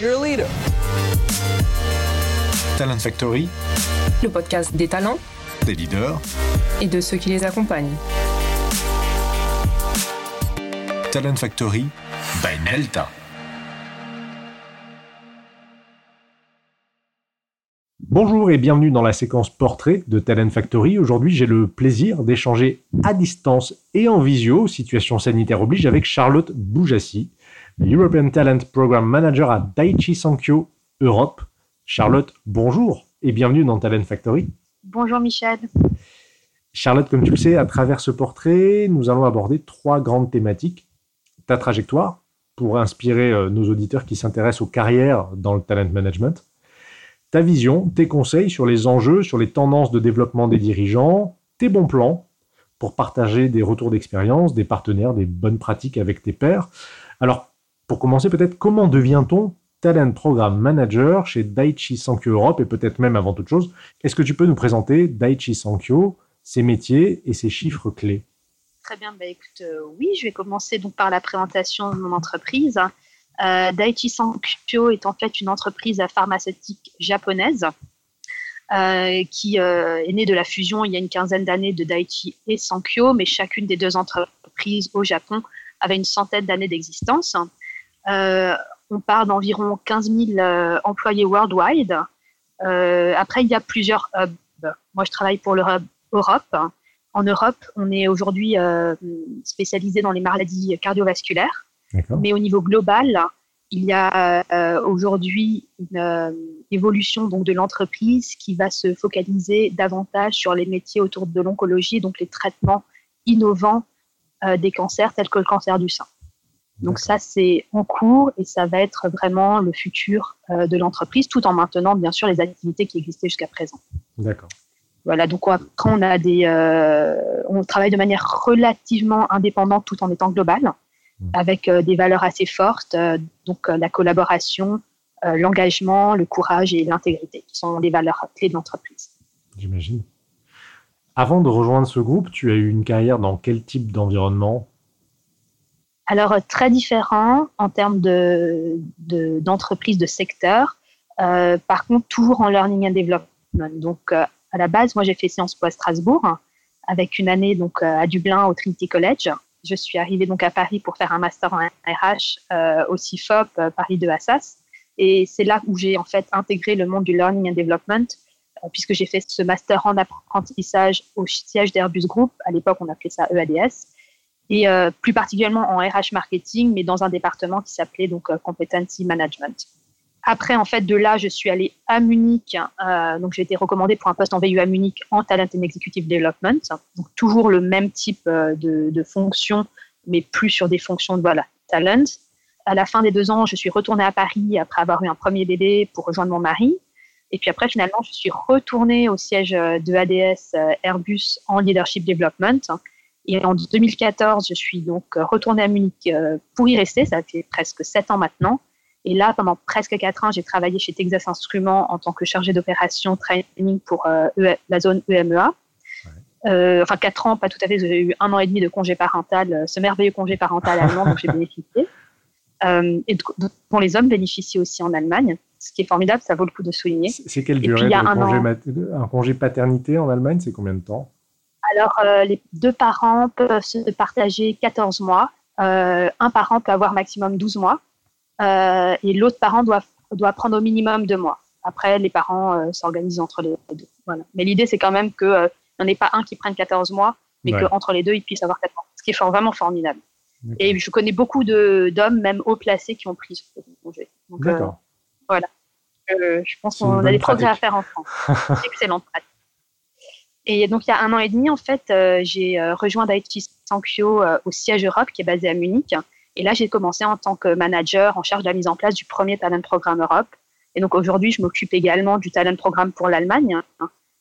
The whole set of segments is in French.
You're a leader. Talent Factory, le podcast des talents, des leaders et de ceux qui les accompagnent. Talent Factory by Nelta. Bonjour et bienvenue dans la séquence portrait de Talent Factory. Aujourd'hui, j'ai le plaisir d'échanger à distance et en visio, situation sanitaire oblige, avec Charlotte Boujassi, European Talent Program Manager à Daiichi Sankyo Europe. Charlotte, bonjour et bienvenue dans Talent Factory. Bonjour Michel. Charlotte, comme tu le sais, à travers ce portrait, nous allons aborder trois grandes thématiques. Ta trajectoire, pour inspirer euh, nos auditeurs qui s'intéressent aux carrières dans le talent management ta vision, tes conseils sur les enjeux, sur les tendances de développement des dirigeants, tes bons plans pour partager des retours d'expérience, des partenaires, des bonnes pratiques avec tes pairs. Alors, pour commencer, peut-être, comment devient-on Talent Program Manager chez Daiichi Sankyo Europe et peut-être même avant toute chose, est-ce que tu peux nous présenter Daiichi Sankyo, ses métiers et ses chiffres clés? Très bien, bah, écoute, euh, oui, je vais commencer donc par la présentation de mon entreprise. Euh, Daiichi Sankyo est en fait une entreprise pharmaceutique japonaise euh, qui est née de la fusion il y a une quinzaine d'années de Daiichi et Sankyo, mais chacune des deux entreprises au Japon avait une centaine d'années d'existence. On parle d'environ 15 000 employés worldwide. après, il y a plusieurs hubs. Moi, je travaille pour l'Europe. Europe. En Europe, on est aujourd'hui spécialisé dans les maladies cardiovasculaires. Mais au niveau global, il y a euh, aujourd'hui une euh, évolution donc de l'entreprise qui va se focaliser davantage sur les métiers autour de l'oncologie, donc les traitements innovants euh, des cancers tels que le cancer du sein. Donc ça, c'est en cours et ça va être vraiment le futur de l'entreprise, tout en maintenant bien sûr les activités qui existaient jusqu'à présent. D'accord. Voilà, donc après on a des, on travaille de manière relativement indépendante tout en étant global. Mm. avec euh, des valeurs assez fortes, euh, donc euh, la collaboration, l'engagement, le courage et l'intégrité, qui sont les valeurs clés de l'entreprise. J'imagine. Avant de rejoindre ce groupe, tu as eu une carrière dans quel type d'environnement? Alors, très différent en termes d'entreprise, de, de, secteur. par contre, toujours en learning and development. Donc, à la base, moi, j'ai fait Sciences Po à Strasbourg, avec une année donc, à Dublin au Trinity College je suis arrivée donc à Paris pour faire un master en RH euh, au CIFOP euh, Paris 2 Assas. Et c'est là où j'ai en fait intégré le monde du learning and development, euh, puisque j'ai fait ce master en apprentissage au siège d'Airbus Group. À l'époque, on appelait ça EADS. Et plus particulièrement en RH marketing, mais dans un département qui s'appelait donc Competency Management. Après, en fait, de là, je suis allée à Munich. Euh, donc, j'ai été recommandée pour un poste en VU à Munich en Talent and Executive Development. Donc, toujours le même type euh, de, fonction, mais plus sur des fonctions de voilà, talent. À la fin des deux ans, je suis retournée à Paris après avoir eu un premier bébé pour rejoindre mon mari. Et puis après, finalement, je suis retournée au siège de ADS euh, Airbus en Leadership Development. Et en 2014, je suis donc retournée à Munich pour y rester. Ça fait presque sept ans maintenant. Et là, pendant presque quatre ans, j'ai travaillé chez Texas Instruments en tant que chargé d'opération training pour euh, e, la zone EMEA. Euh, enfin, quatre ans, pas tout à fait. J'ai eu un an et demi de congé parental, euh, ce merveilleux congé parental allemand dont j'ai bénéficié. et dont les hommes bénéficient aussi en Allemagne, ce qui est formidable, ça vaut le coup de souligner. C'est quelle durée de un, congé un congé paternité en Allemagne? C'est combien de temps? Alors, les deux parents peuvent se partager 14 mois. un parent peut avoir maximum 12 mois. Euh, et l'autre parent doit, doit prendre au minimum deux mois. Après, les parents euh, s'organisent entre les deux. Voilà. Mais l'idée, c'est quand même qu'il n'y euh, en ait pas un qui prenne 14 mois, mais qu'entre les deux, ils puissent avoir 4 mois. Ce qui est vraiment formidable. Et je connais beaucoup d'hommes, même haut placés, qui ont pris ce congé. Donc, voilà. je pense qu'on a des progrès à faire en France. Excellente pratique. Et donc, il y a un an et demi, en fait, j'ai rejoint Daiichi Sankyo au siège Europe, qui est basé à Munich. Et là, j'ai commencé en tant que manager en charge de la mise en place du premier Talent Programme Europe. Et donc aujourd'hui, je m'occupe également du Talent Programme pour l'Allemagne.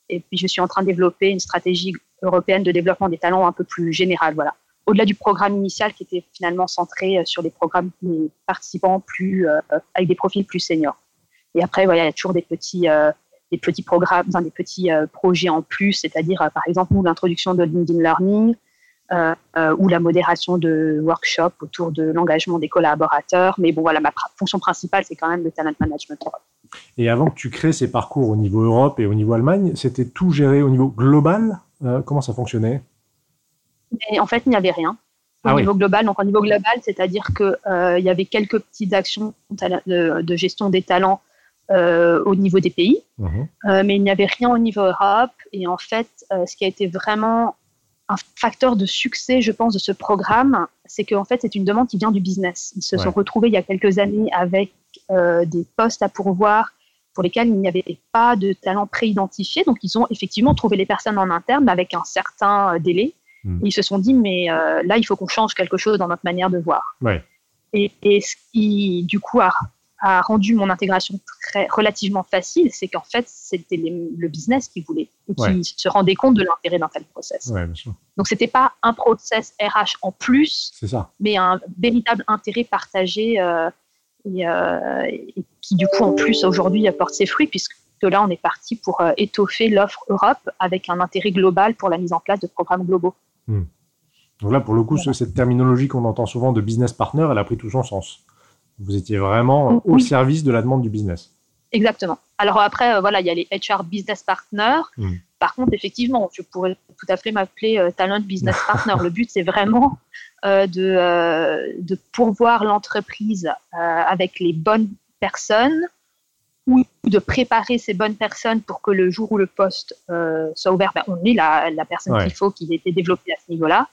Et puis, je suis en train de développer une stratégie européenne de développement des talents un peu plus générale. Voilà. Au-delà du programme initial qui était finalement centré euh, sur des programmes participants plus, euh, avec des profils plus seniors. Et après, voilà, il y a toujours des petits, euh, des petits programmes, des petits projets en plus, c'est-à-dire, par exemple, nous, l'introduction de LinkedIn Learning, euh, euh, ou la modération de workshops autour de l'engagement des collaborateurs. Mais bon, voilà, ma fonction principale, c'est quand même le talent management Et avant que tu crées ces parcours au niveau Europe et au niveau Allemagne, c'était tout géré au niveau global Comment ça fonctionnait? En fait, il n'y avait rien au ah niveau global. Donc, au niveau global, c'est-à-dire qu'il il y avait quelques petites actions de, de gestion des talents euh, au niveau des pays, mhm. euh, mais il n'y avait rien au niveau Europe. Et en fait, euh, ce qui a été vraiment un facteur de succès, je pense, de ce programme, c'est qu'en fait, c'est une demande qui vient du business. Ils se sont retrouvés il y a quelques années avec des postes à pourvoir pour lesquels il n'y avait pas de talent préidentifié. Donc, ils ont effectivement trouvé les personnes en interne, mais avec un certain délai. Mhm. ils se sont dit, mais là, il faut qu'on change quelque chose dans notre manière de voir. Et, et, ce qui, du coup, a a rendu mon intégration très, relativement facile, c'est qu'en fait, c'était le business qui voulait qui se rendait compte de l'intérêt d'un tel process. Ouais, Donc, c'était pas un process RH en plus, mais un véritable intérêt partagé euh, euh, et, qui, du coup, en plus, aujourd'hui, apporte ses fruits, puisque là, on est parti pour euh, étoffer l'offre Europe avec un intérêt global pour la mise en place de programmes globaux. Hmm. Donc là, pour le coup, cette terminologie qu'on entend souvent de business partner, elle a pris tout son sens. Vous étiez vraiment au service de la demande du business. Exactement. Alors après, euh, voilà, il y a les HR business partners. Hmm. Par contre, effectivement, je pourrais tout à fait m'appeler euh, talent business partner. Le but, c'est vraiment euh, de, de pourvoir l'entreprise avec les bonnes personnes ou de préparer ces bonnes personnes pour que le jour où le poste soit ouvert, ben, on ait la, la personne qu'il faut qui ait été développée à ce niveau-là.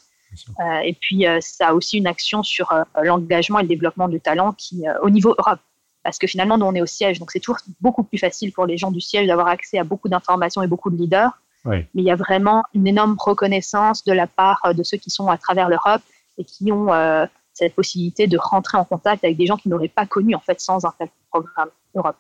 Euh, et puis, euh, ça a aussi une action sur euh, l'engagement et le développement du talent qui, au niveau Europe, parce que finalement, nous, on est au siège, donc c'est toujours beaucoup plus facile pour les gens du siège d'avoir accès à beaucoup d'informations et beaucoup de leaders. Mais il y a vraiment une énorme reconnaissance de la part de ceux qui sont à travers l'Europe et qui ont cette possibilité de rentrer en contact avec des gens qu'ils n'auraient pas connus en fait sans un tel programme Europe.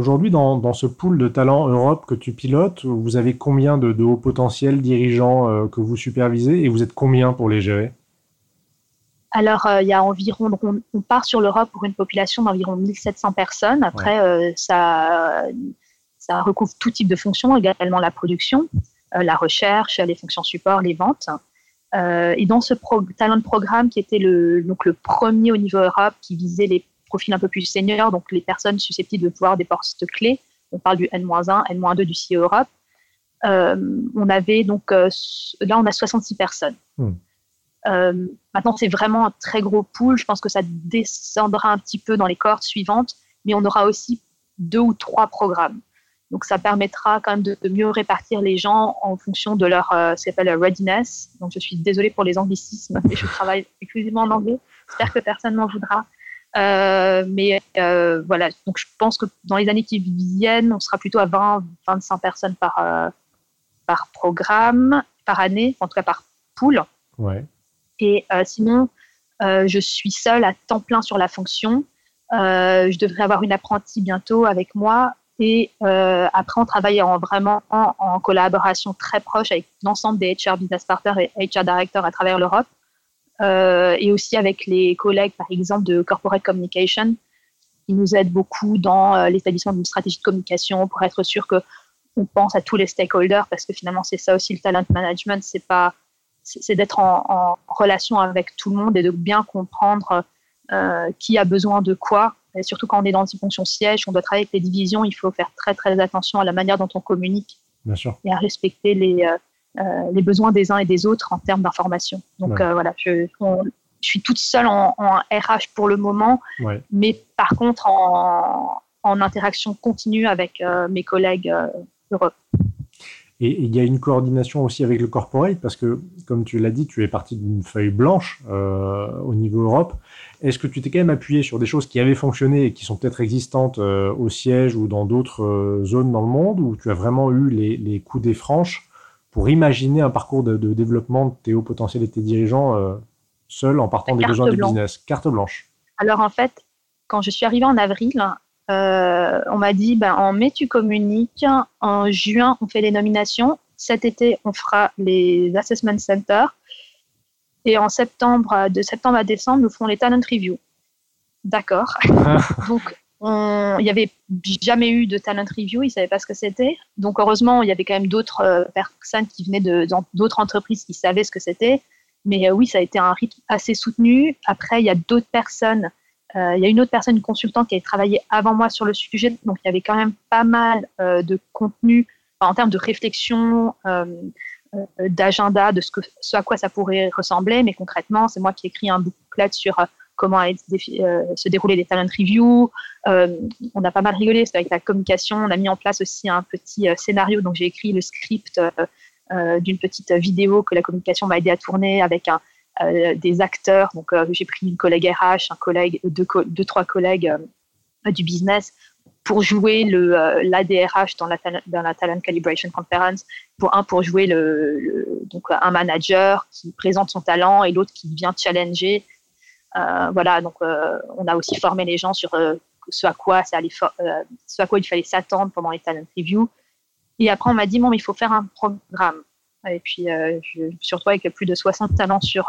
Aujourd'hui, dans, ce pool de talents Europe que tu pilotes, vous avez combien de, hauts potentiels dirigeants euh, que vous supervisez et vous êtes combien pour les gérer? Alors, euh, il y a environ, on, part sur l'Europe pour une population d'environ 1700 personnes. Après, euh, ça, ça recouvre tout type de fonctions, également la production, la recherche, les fonctions support, les ventes. et dans ce talent de programme qui était le, donc le premier au niveau Europe, qui visait les profil un peu plus senior, donc les personnes susceptibles de pouvoir des postes clés. On parle du N-1, N-2 du CIE Europe. Euh, on avait donc, euh, là, on a 66 personnes. Hmm. Euh, maintenant, c'est vraiment un très gros pool. Je pense que ça descendra un petit peu dans les cohortes suivantes, mais on aura aussi deux ou trois programmes. Donc, ça permettra quand même de, mieux répartir les gens en fonction de leur, ce qu'on appelle readiness. Donc, je suis désolée pour les anglicismes, mais je travaille exclusivement en anglais. J'espère que personne m'en voudra. Euh, mais euh, voilà, donc je pense que dans les années qui viennent, on sera plutôt à 20, 25 personnes par, euh, par programme, par année, en tout cas par pool. Ouais. Et sinon, je suis seule à temps plein sur la fonction. je devrais avoir une apprentie bientôt avec moi. Et après, on travaille en, vraiment en, en collaboration très proche avec l'ensemble des HR Business Partners et HR Directors à travers l'Europe. Euh, et aussi avec les collègues, par exemple, de Corporate Communication, qui nous aident beaucoup dans euh, l'établissement d'une stratégie de communication pour être sûr que on pense à tous les stakeholders, parce que finalement, c'est ça aussi le talent management, c'est pas c'est d'être en, relation avec tout le monde et de bien comprendre euh, qui a besoin de quoi. Et surtout quand on est dans une fonction siège, on doit travailler avec les divisions, il faut faire très très attention à la manière dont on communique Bien sûr. et à respecter les, euh, les besoins des uns et des autres en termes d'information. Donc euh, voilà, je, suis toute seule en, RH pour le moment, mais par contre en, interaction continue avec euh, mes collègues Europe. Et il y a une coordination aussi avec le corporate parce que, comme tu l'as dit, tu es parti d'une feuille blanche au niveau Europe. Est-ce que tu t'es quand même appuyé sur des choses qui avaient fonctionné et qui sont peut-être existantes au siège ou dans d'autres zones dans le monde, ou tu as vraiment eu les, les coups des franches pour imaginer un parcours de, développement de tes hauts potentiels et tes dirigeants euh, seuls en partant des besoins du business Carte blanche. Alors en fait, quand je suis arrivée en avril, euh, on m'a dit ben, en mai tu communiques, en juin on fait les nominations, cet été on fera les assessment centers et en septembre, de septembre à décembre, nous ferons les talent reviews. d'accord. Donc, il n'y avait jamais eu de talent review, ils ne savaient pas ce que c'était. Donc, heureusement, il y avait quand même d'autres euh, personnes qui venaient d'autres entreprises qui savaient ce que c'était. Mais euh, oui, ça a été un rythme assez soutenu. Après, il y a d'autres personnes. Euh, il y a une autre personne, une consultante qui avait travaillé avant moi sur le sujet. Donc, il y avait quand même pas mal de contenu en termes de réflexion, d'agenda, de ce, à quoi ça pourrait ressembler. Mais concrètement, c'est moi qui ai écrit un booklet sur comment euh, se dérouler les talent reviews. Euh, on a pas mal rigolé avec la communication. On a mis en place aussi un petit euh, scénario. Donc, j'ai écrit le script d'une petite vidéo que la communication m'a aidé à tourner avec des acteurs. Donc, j'ai pris une collègue RH, un collègue, deux, deux trois collègues du business pour jouer l'ADRH dans la, dans la Talent Calibration Conference, pour un pour jouer le, donc un manager qui présente son talent et l'autre qui vient challenger voilà, donc euh, on a aussi formé les gens sur euh, ce à quoi ça allait, ce quoi il fallait s'attendre pendant les talent reviews. Et après, on m'a dit il faut faire un programme. Et puis, je, surtout avec plus de 60 talents sur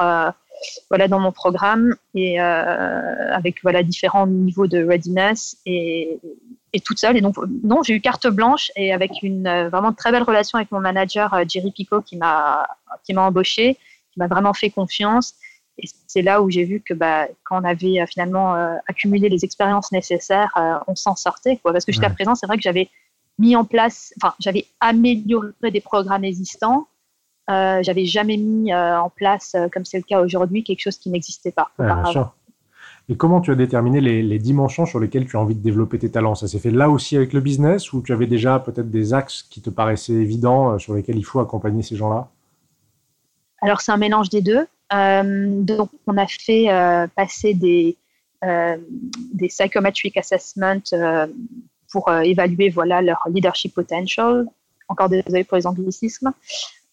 voilà dans mon programme et avec différents niveaux de readiness et, et toute seule. Et donc, non, j'ai eu carte blanche et avec une vraiment très belle relation avec mon manager Jerry Pico qui m'a qui m'a embauché, qui m'a vraiment fait confiance et c'est là où j'ai vu que bah, quand on avait euh, finalement euh, accumulé les expériences nécessaires, euh, on s'en sortait. Quoi. Parce que jusqu'à présent, c'est vrai que j'avais mis en place, enfin, j'avais amélioré des programmes existants. Euh, j'avais jamais mis en place, comme c'est le cas aujourd'hui, quelque chose qui n'existait pas. Et comment tu as déterminé les, les, dimensions sur lesquelles tu as envie de développer tes talents? Ça s'est fait là aussi avec le business ou tu avais déjà peut-être des axes qui te paraissaient évidents sur lesquels il faut accompagner ces gens-là? Alors, c'est un mélange des deux. Euh, donc, on a fait euh, passer des, euh, des psychometric assessments pour évaluer voilà, leur leadership potential. Encore désolé pour les anglicismes.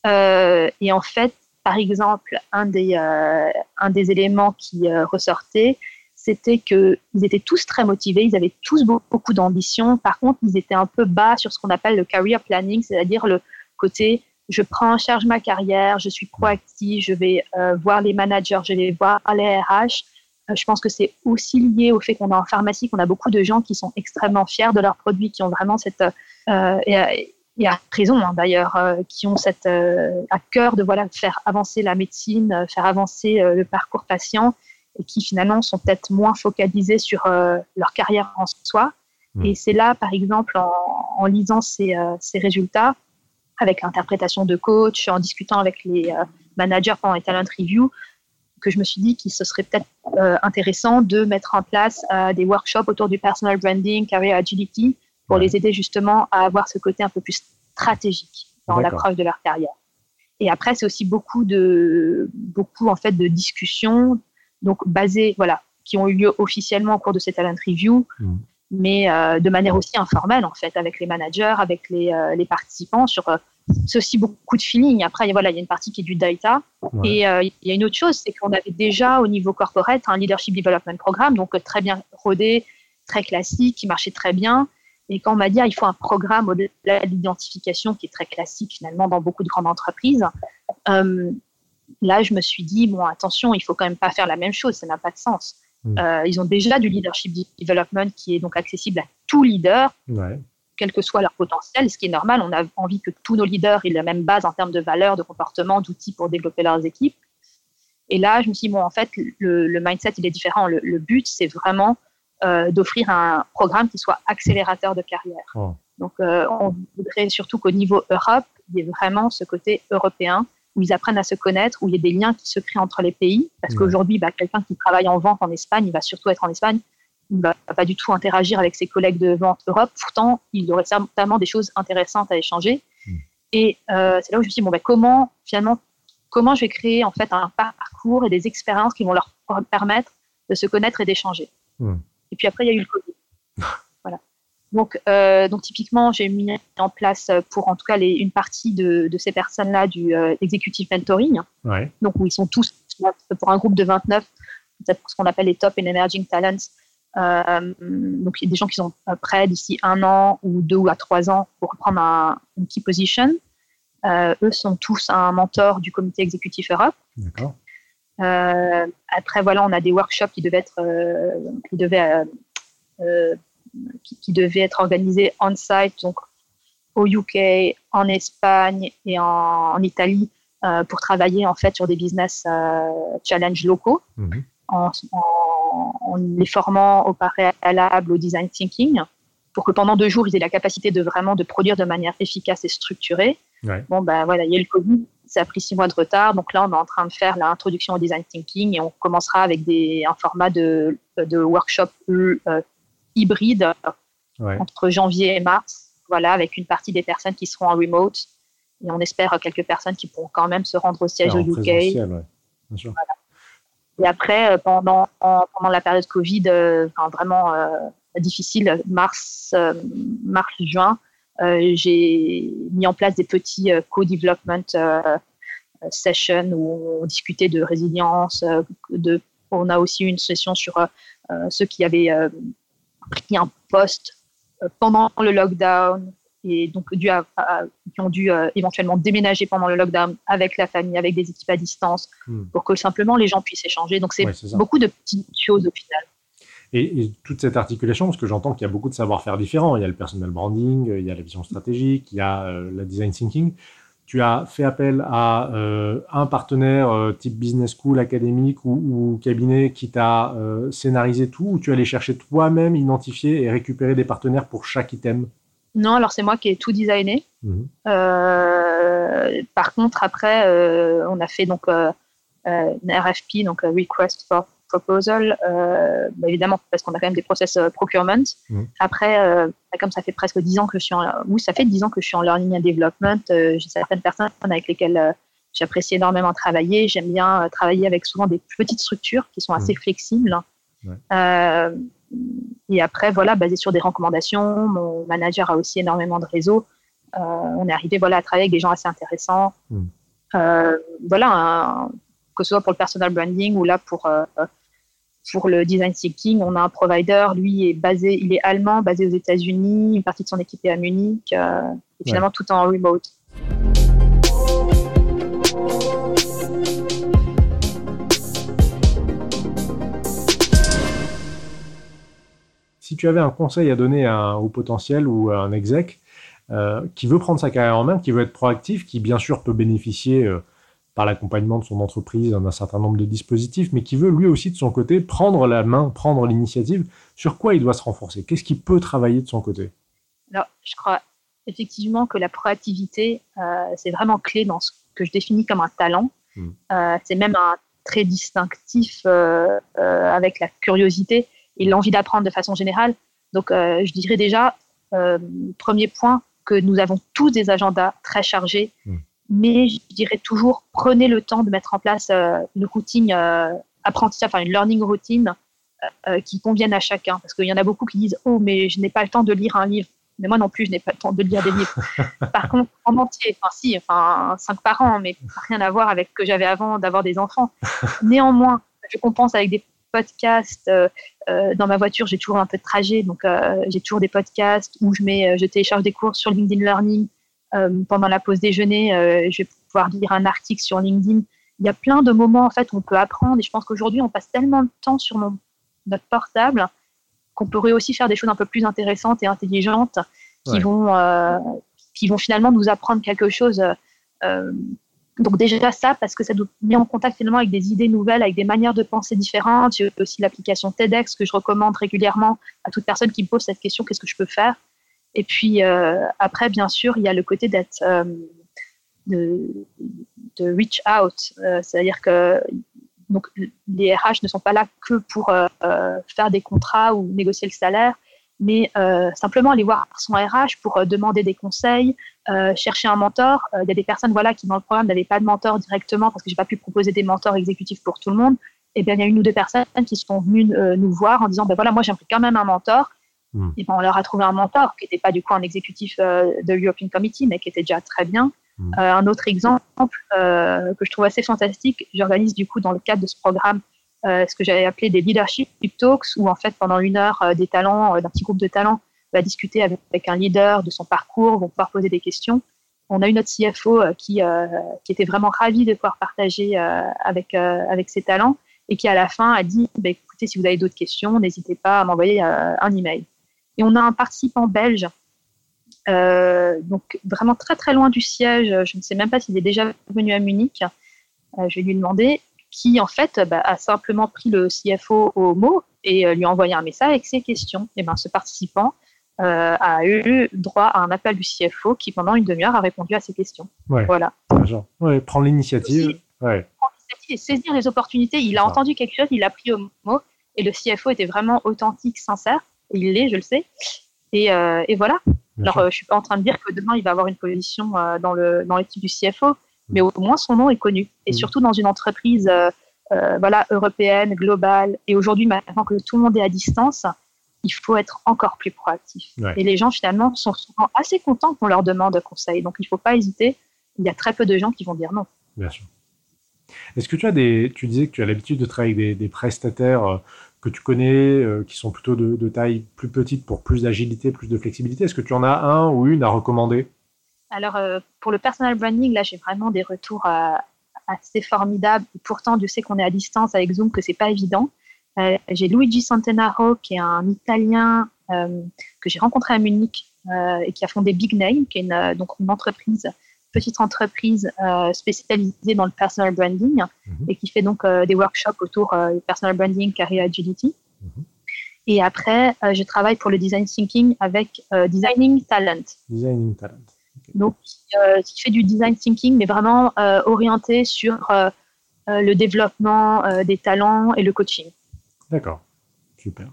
et en fait, par exemple, un des, un des éléments qui ressortait, c'était qu'ils étaient tous très motivés, ils avaient tous beaucoup d'ambition. Par contre, ils étaient un peu bas sur ce qu'on appelle le career planning, c'est-à-dire le côté je prends en charge ma carrière, je suis proactive, je vais euh, voir les managers, je vais voir les RH. Euh, je pense que c'est aussi lié au fait qu'on est en pharmacie, qu'on a beaucoup de gens qui sont extrêmement fiers de leurs produits, qui ont vraiment cette euh, et, et, à raison hein, d'ailleurs, qui ont cette à cœur de voilà faire avancer la médecine, faire avancer le parcours patient, et qui finalement sont peut-être moins focalisés sur leur carrière en soi. Mmh. Et c'est là, par exemple, en, en lisant ces, ces résultats, avec l'interprétation de coach, en discutant avec les euh, managers pendant les talent reviews, que je me suis dit qu'il se serait peut-être euh, intéressant de mettre en place euh, des workshops autour du personal branding, career agility, pour les aider justement à avoir ce côté un peu plus stratégique dans l'approche de leur carrière. Et après, c'est aussi beaucoup de, beaucoup en fait de discussions, donc basées, voilà, qui ont eu lieu officiellement au cours de ces talent reviews, mmh mais euh, de manière aussi informelle en fait, avec les managers, avec les, euh, les participants sur euh, c'est aussi beaucoup de feeling. Après, il y, voilà, il y a une partie qui est du data. Et il y a une autre chose, c'est qu'on avait déjà au niveau corporate un leadership development programme, donc très bien rodé, très classique, qui marchait très bien. Et quand on m'a dit, ah, il faut un programme au-delà de l'identification qui est très classique finalement dans beaucoup de grandes entreprises, là, je me suis dit, bon, attention, il faut quand même pas faire la même chose, ça n'a pas de sens. Mm. Euh, ils ont déjà du leadership development qui est donc accessible à tout leader, quel que soit leur potentiel, ce qui est normal. On a envie que tous nos leaders aient la même base en termes de valeurs, de comportement, d'outils pour développer leurs équipes. Et là, je me suis dit, bon, en fait, le, mindset, il est différent. Le, but, c'est vraiment euh, d'offrir un programme qui soit accélérateur de carrière. Oh. Donc, euh, on voudrait surtout qu'au niveau Europe, il y ait vraiment ce côté européen où ils apprennent à se connaître, où il y a des liens qui se créent entre les pays. Parce qu'aujourd'hui, bah, quelqu'un qui travaille en vente en Espagne, il va surtout être en Espagne, il ne va pas du tout interagir avec ses collègues de vente Europe. Pourtant, il aurait certainement des choses intéressantes à échanger. Hmm. Et euh, c'est là où je me suis dit, bon, bah, comment, finalement, comment je vais créer en fait un parcours et des expériences qui vont leur permettre de se connaître et d'échanger. Hmm. Et puis après, il y a eu le Covid. Donc, euh, donc typiquement, j'ai mis en place pour en tout cas les, une partie de, de ces personnes-là du euh, executive mentoring. Ouais. Donc, où ils sont tous pour un groupe de 29, peut-être ce qu'on appelle les top and emerging talents. Euh, donc, il y a des gens qui sont prêts d'ici un an ou deux ou à trois ans pour prendre un, une key position. Euh, eux sont tous un mentor du comité exécutif Europe. après, voilà, on a des workshops qui devaient être, qui devaient, qui, qui, devaient être organisés on-site, donc au UK, en Espagne et en, Italie euh, pour travailler en fait sur des business euh, challenges locaux, mhm. en, les formant au préalable au design thinking, pour que pendant deux jours ils aient la capacité de vraiment de produire de manière efficace et structurée. Bon ben voilà, il y a eu le Covid, ça a pris six mois de retard, donc là on est en train de faire l'introduction au design thinking et on commencera avec des, un format de, de workshop euh, hybride entre janvier et mars voilà, avec une partie des personnes qui seront en remote. Et on espère quelques personnes qui pourront quand même se rendre au siège au UK. Et après, euh, pendant, pendant la période Covid, euh, vraiment euh, difficile, mars, mars juin, j'ai mis en place des petits co-development sessions où on discutait de résilience. De, on a aussi eu une session sur ceux qui avaient pris un poste euh, pendant le lockdown et donc dû qui ont dû euh, éventuellement déménager pendant le lockdown avec la famille, avec des équipes à distance, hmm. pour que simplement les gens puissent échanger. Donc c'est beaucoup de petites choses au final. Et, toute cette articulation, parce que j'entends qu'il y a beaucoup de savoir-faire différents. Il y a le personal branding, il y a la vision stratégique, il y a euh, la design thinking tu as fait appel à euh, un partenaire euh, type business school, académique ou, cabinet qui t'a euh, scénarisé tout ou tu allais chercher toi-même, identifier et récupérer des partenaires pour chaque item Non, alors c'est moi qui ai tout designé. Mhm. par contre, après, on a fait donc une RFP, donc Request for proposal, euh, bah, évidemment parce qu'on a quand même des process euh, procurement. Mmh. Après, euh, bah, comme ça fait presque dix ans que je suis en, oui, ça fait dix ans que je suis en learning and development. j'ai certaines personnes avec lesquelles j'apprécie énormément travailler. J'aime bien travailler avec souvent des petites structures qui sont assez mmh. flexibles. et après, voilà, basé sur des recommandations, mon manager a aussi énormément de réseaux. on est arrivé voilà, à travailler avec des gens assez intéressants. Mmh. voilà, que ce soit pour le personal branding ou là pour, pour le design thinking, on a un provider, lui est basé, il est allemand, basé aux États-Unis, une partie de son équipe est à Munich, euh, et finalement tout en remote. Si tu avais un conseil à donner à, au potentiel ou à un exec euh, qui veut prendre sa carrière en main, qui veut être proactif, qui bien sûr peut bénéficier euh, par l'accompagnement de son entreprise d'un certain nombre de dispositifs, mais qui veut lui aussi de son côté prendre la main, prendre l'initiative, sur quoi il doit se renforcer Qu'est-ce qu'il peut travailler de son côté? Alors, je crois effectivement que la proactivité, euh, c'est vraiment clé dans ce que je définis comme un talent. Hmm. Euh, c'est même un trait distinctif euh, avec la curiosité et l'envie d'apprendre de façon générale. Donc, je dirais déjà, premier point, que nous avons tous des agendas très chargés. Hmm mais je dirais toujours prenez le temps de mettre en place euh, une routine euh, apprentissage, enfin une learning routine euh, qui convienne à chacun. Parce qu'il y en a beaucoup qui disent Oh, mais je n'ai pas le temps de lire un livre. Mais moi non plus, je n'ai pas le temps de lire des livres. par contre, en entier, enfin si, enfin cinq par an, mais rien à voir avec ce que j'avais avant d'avoir des enfants. Néanmoins, je compense avec des podcasts. dans ma voiture, j'ai toujours un peu de trajet, donc j'ai toujours des podcasts où je mets, je télécharge des cours sur LinkedIn Learning euh, pendant la pause déjeuner, euh, je vais pouvoir lire un article sur LinkedIn. Il y a plein de moments en fait où on peut apprendre et je pense qu'aujourd'hui on passe tellement de temps sur notre portable qu'on pourrait aussi faire des choses un peu plus intéressantes et intelligentes qui vont euh, qui vont finalement nous apprendre quelque chose. donc déjà ça, parce que ça nous met en contact finalement avec des idées nouvelles, avec des manières de penser différentes. J'ai aussi l'application TEDx que je recommande régulièrement à toute personne qui me pose cette question, qu'est-ce que je peux faire? Et puis euh, après, bien sûr, il y a le côté euh, de, reach out, euh, c'est-à-dire que donc, les RH ne sont pas là que pour faire des contrats ou négocier le salaire, mais simplement aller voir son RH pour demander des conseils, chercher un mentor. Il y a des personnes voilà, qui, dans le programme, n'avaient pas de mentor directement parce que je n'ai pas pu proposer des mentors exécutifs pour tout le monde. Et bien, il y a une ou deux personnes qui sont venues nous voir en disant ben voilà, moi, j'aimerais quand même un mentor. Et ben, on leur a trouvé un mentor qui n'était pas du coup un exécutif euh, de l'European Committee, mais qui était déjà très bien. Hmm. Euh, un autre exemple euh, que je trouve assez fantastique, j'organise du coup dans le cadre de ce programme ce que j'avais appelé des leadership talks, où en fait pendant une heure, des talents, d'un petit groupe de talents va discuter avec, un leader de son parcours, vont pouvoir poser des questions. on a eu notre CFO qui, qui était vraiment ravi de pouvoir partager avec, avec ses talents et qui à la fin a dit bah, écoutez, si vous avez d'autres questions, n'hésitez pas à m'envoyer un email. Et on a un participant belge, donc vraiment très très loin du siège, je ne sais même pas s'il est déjà venu à Munich. je vais lui demander qui en fait bah, a simplement pris le CFO au mot et euh, lui a envoyé un message avec ses questions. Et ben, ce participant euh, a eu droit à un appel du CFO qui, pendant une demi-heure, a répondu à ses questions. Voilà. Ouais, prendre l'initiative. Ouais. Prendre l'initiative et saisir les opportunités. Il a entendu quelque chose, il a pris au mot et le CFO était vraiment authentique, sincère. Il l'est, je le sais. Et, euh, et voilà. Alors, je ne suis pas en train de dire que demain, il va avoir une position dans l'équipe dans du CFO, mais au moins son nom est connu. Et mm. surtout dans une entreprise euh, euh, voilà, européenne, globale, et aujourd'hui, maintenant que tout le monde est à distance, il faut être encore plus proactif. Et les gens, finalement, sont souvent assez contents qu'on leur demande conseil. Donc, il ne faut pas hésiter. Il y a très peu de gens qui vont dire non. Bien sûr. Est-ce que tu as des. Tu disais que tu as l'habitude de travailler avec des, prestataires euh, que tu connais, qui sont plutôt de, taille plus petite pour plus d'agilité, plus de flexibilité. Est-ce que tu en as un ou une à recommander? Alors, euh, pour le personal branding, là, j'ai vraiment des retours euh, assez formidables. pourtant, Dieu sait qu'on est à distance avec Zoom, que c'est pas évident. Euh, j'ai Luigi Santenaro, qui est un Italien que j'ai rencontré à Munich et qui a fondé Big Name, qui est donc une entreprise, petite entreprise spécialisée dans le personal branding mhm. et qui fait donc des workshops autour du personal branding, career agility. Mhm. Et après, je travaille pour le design thinking avec Designing Talent. Designing Talent donc euh, qui fait du design thinking, mais vraiment euh, orienté sur euh, le développement des talents et le coaching. D'accord, super.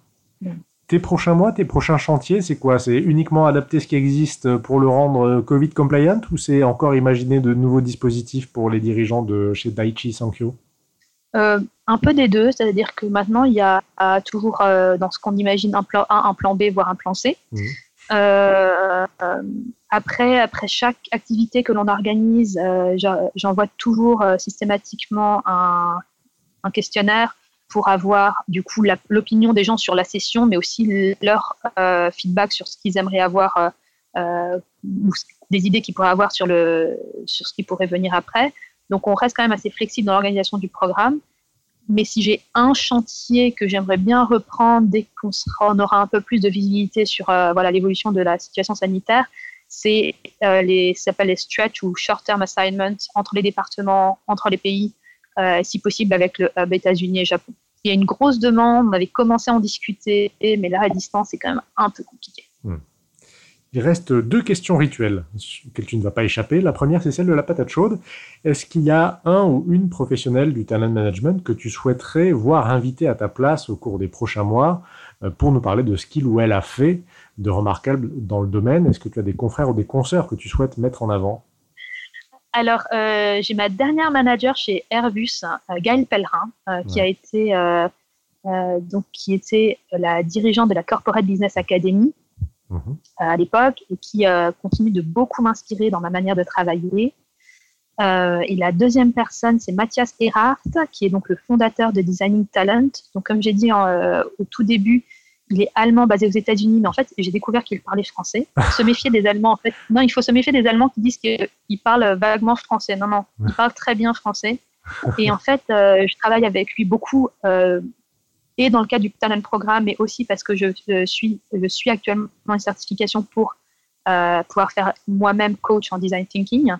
Tes prochains mois, tes prochains chantiers, c'est quoi? C'est uniquement adapter ce qui existe pour le rendre Covid compliant ou c'est encore imaginer de nouveaux dispositifs pour les dirigeants de chez Daiichi Sankyo? Un peu des deux, c'est-à-dire que maintenant il y a, toujours dans ce qu'on imagine un plan A, un plan B, voire un plan C. Mmh. Euh, après, après chaque activité que l'on organise, euh, j'envoie toujours euh, systématiquement un, un, questionnaire pour avoir du coup l'opinion des gens sur la session, mais aussi leur feedback sur ce qu'ils aimeraient avoir ou des idées qu'ils pourraient avoir sur, le, sur ce qui pourrait venir après. Donc on reste quand même assez flexible dans l'organisation du programme. Mais si j'ai un chantier que j'aimerais bien reprendre dès qu'on on aura un peu plus de visibilité sur euh, voilà l'évolution de la situation sanitaire, c'est euh, les s'appelle les stretch ou short-term assignments entre les départements, entre les pays, euh, si possible avec le hub États-Unis et Japon. Il y a une grosse demande, on avait commencé à en discuter, mais là à distance c'est quand même un peu compliqué. Hmm. Il reste deux questions rituelles auxquelles tu ne vas pas échapper. La première, c'est celle de la patate chaude. Est-ce qu'il y a un ou une professionnelle du talent management que tu souhaiterais voir invité à ta place au cours des prochains mois euh, pour nous parler de ce qu'il ou elle a fait de remarquable dans le domaine? Est-ce que tu as des confrères ou des consoeurs que tu souhaites mettre en avant? Alors, euh, j'ai ma dernière manager chez Airbus, euh, Gaëlle Pellerin, qui a été donc qui était la dirigeante de la Corporate Business Academy, Mhm. à l'époque et qui euh, continue de beaucoup m'inspirer dans ma manière de travailler. Euh, et la deuxième personne, c'est Mathias Erhardt, qui est donc le fondateur de Designing Talent. Donc, comme j'ai dit euh, au tout début, il est allemand basé aux États-Unis, mais en fait, j'ai découvert qu'il parlait français. se méfier des Allemands, en fait. Non, il faut se méfier des Allemands qui disent qu'ils parlent vaguement français. Non, non, il parle très bien français. Et en fait, je travaille avec lui beaucoup et dans le cadre du talent programme, mais aussi parce que je, suis, je suis actuellement une certification pour euh, pouvoir faire moi-même coach en design thinking.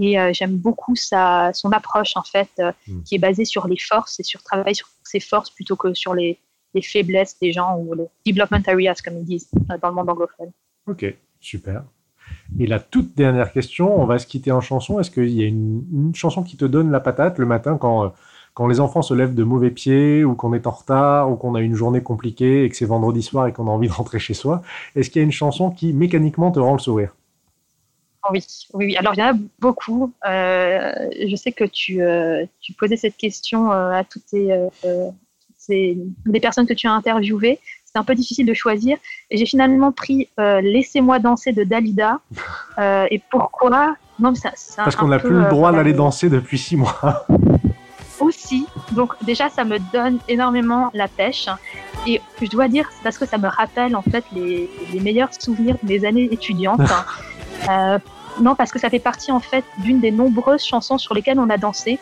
Et euh, j'aime beaucoup sa, son approche, en fait, euh, hmm. qui est basée sur les forces et sur travailler sur ses forces plutôt que sur les, les faiblesses des gens ou les development areas, comme ils disent dans le monde anglophone. Ok, super. Et la toute dernière question, on va se quitter en chanson. Est-ce qu'il y a une, une, chanson qui te donne la patate le matin quand quand les enfants se lèvent de mauvais pieds ou qu'on est en retard ou qu'on a une journée compliquée et que c'est vendredi soir et qu'on a envie de rentrer chez soi, est-ce qu'il y a une chanson qui mécaniquement te rend le sourire? Oui, oui, alors il y en a beaucoup. Euh, je sais que tu, euh, tu, posais cette question euh, à les personnes que tu as interviewées. C'est un peu difficile de choisir. Et j'ai finalement pris Laissez-moi danser de Dalida. et pourquoi? Non, Parce qu'on n'a plus le droit d'aller danser depuis six mois aussi. Donc déjà, ça me donne énormément la pêche. Et je dois dire, c'est parce que ça me rappelle en fait les, meilleurs souvenirs de mes années étudiantes. Euh, Non, parce que ça fait partie en fait d'une des nombreuses chansons sur lesquelles on a dansé.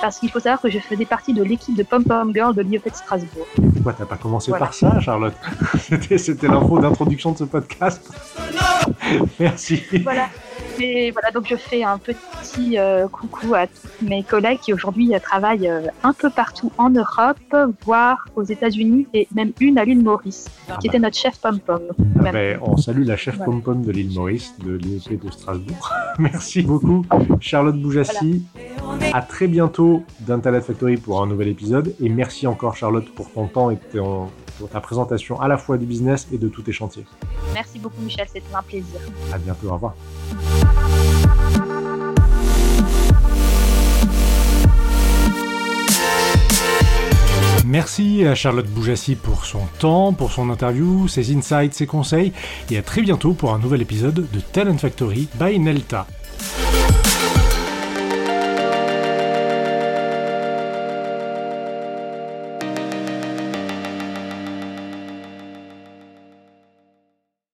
Parce qu'il faut savoir que je faisais partie de l'équipe de Pom Pom Girl de l'IEP Strasbourg. Pourquoi t'as pas commencé par ça, Charlotte C'était l'info d'introduction de ce podcast. Merci. Voilà. Et voilà, donc je fais un petit euh, coucou à tous mes collègues qui aujourd'hui euh, travaillent euh, un peu partout en Europe, voire aux États-Unis et même une à l'île Maurice, ah qui bah. était notre chef pom-pom. Ah ben, on salue la chef pom-pom de l'île Maurice, de l'IEP de Strasbourg. Merci beaucoup, Charlotte Boujassi. À très bientôt d'Internet Factory pour un nouvel épisode. Et merci encore, Charlotte, pour ton temps et pour ta présentation à la fois du business et de tous tes chantiers. Merci beaucoup, Michel. C'était un plaisir. À bientôt. Au revoir. Merci à Charlotte Boujassi pour son temps, pour son interview, ses insights, ses conseils, et à très bientôt pour un nouvel épisode de Talent Factory by Nelta.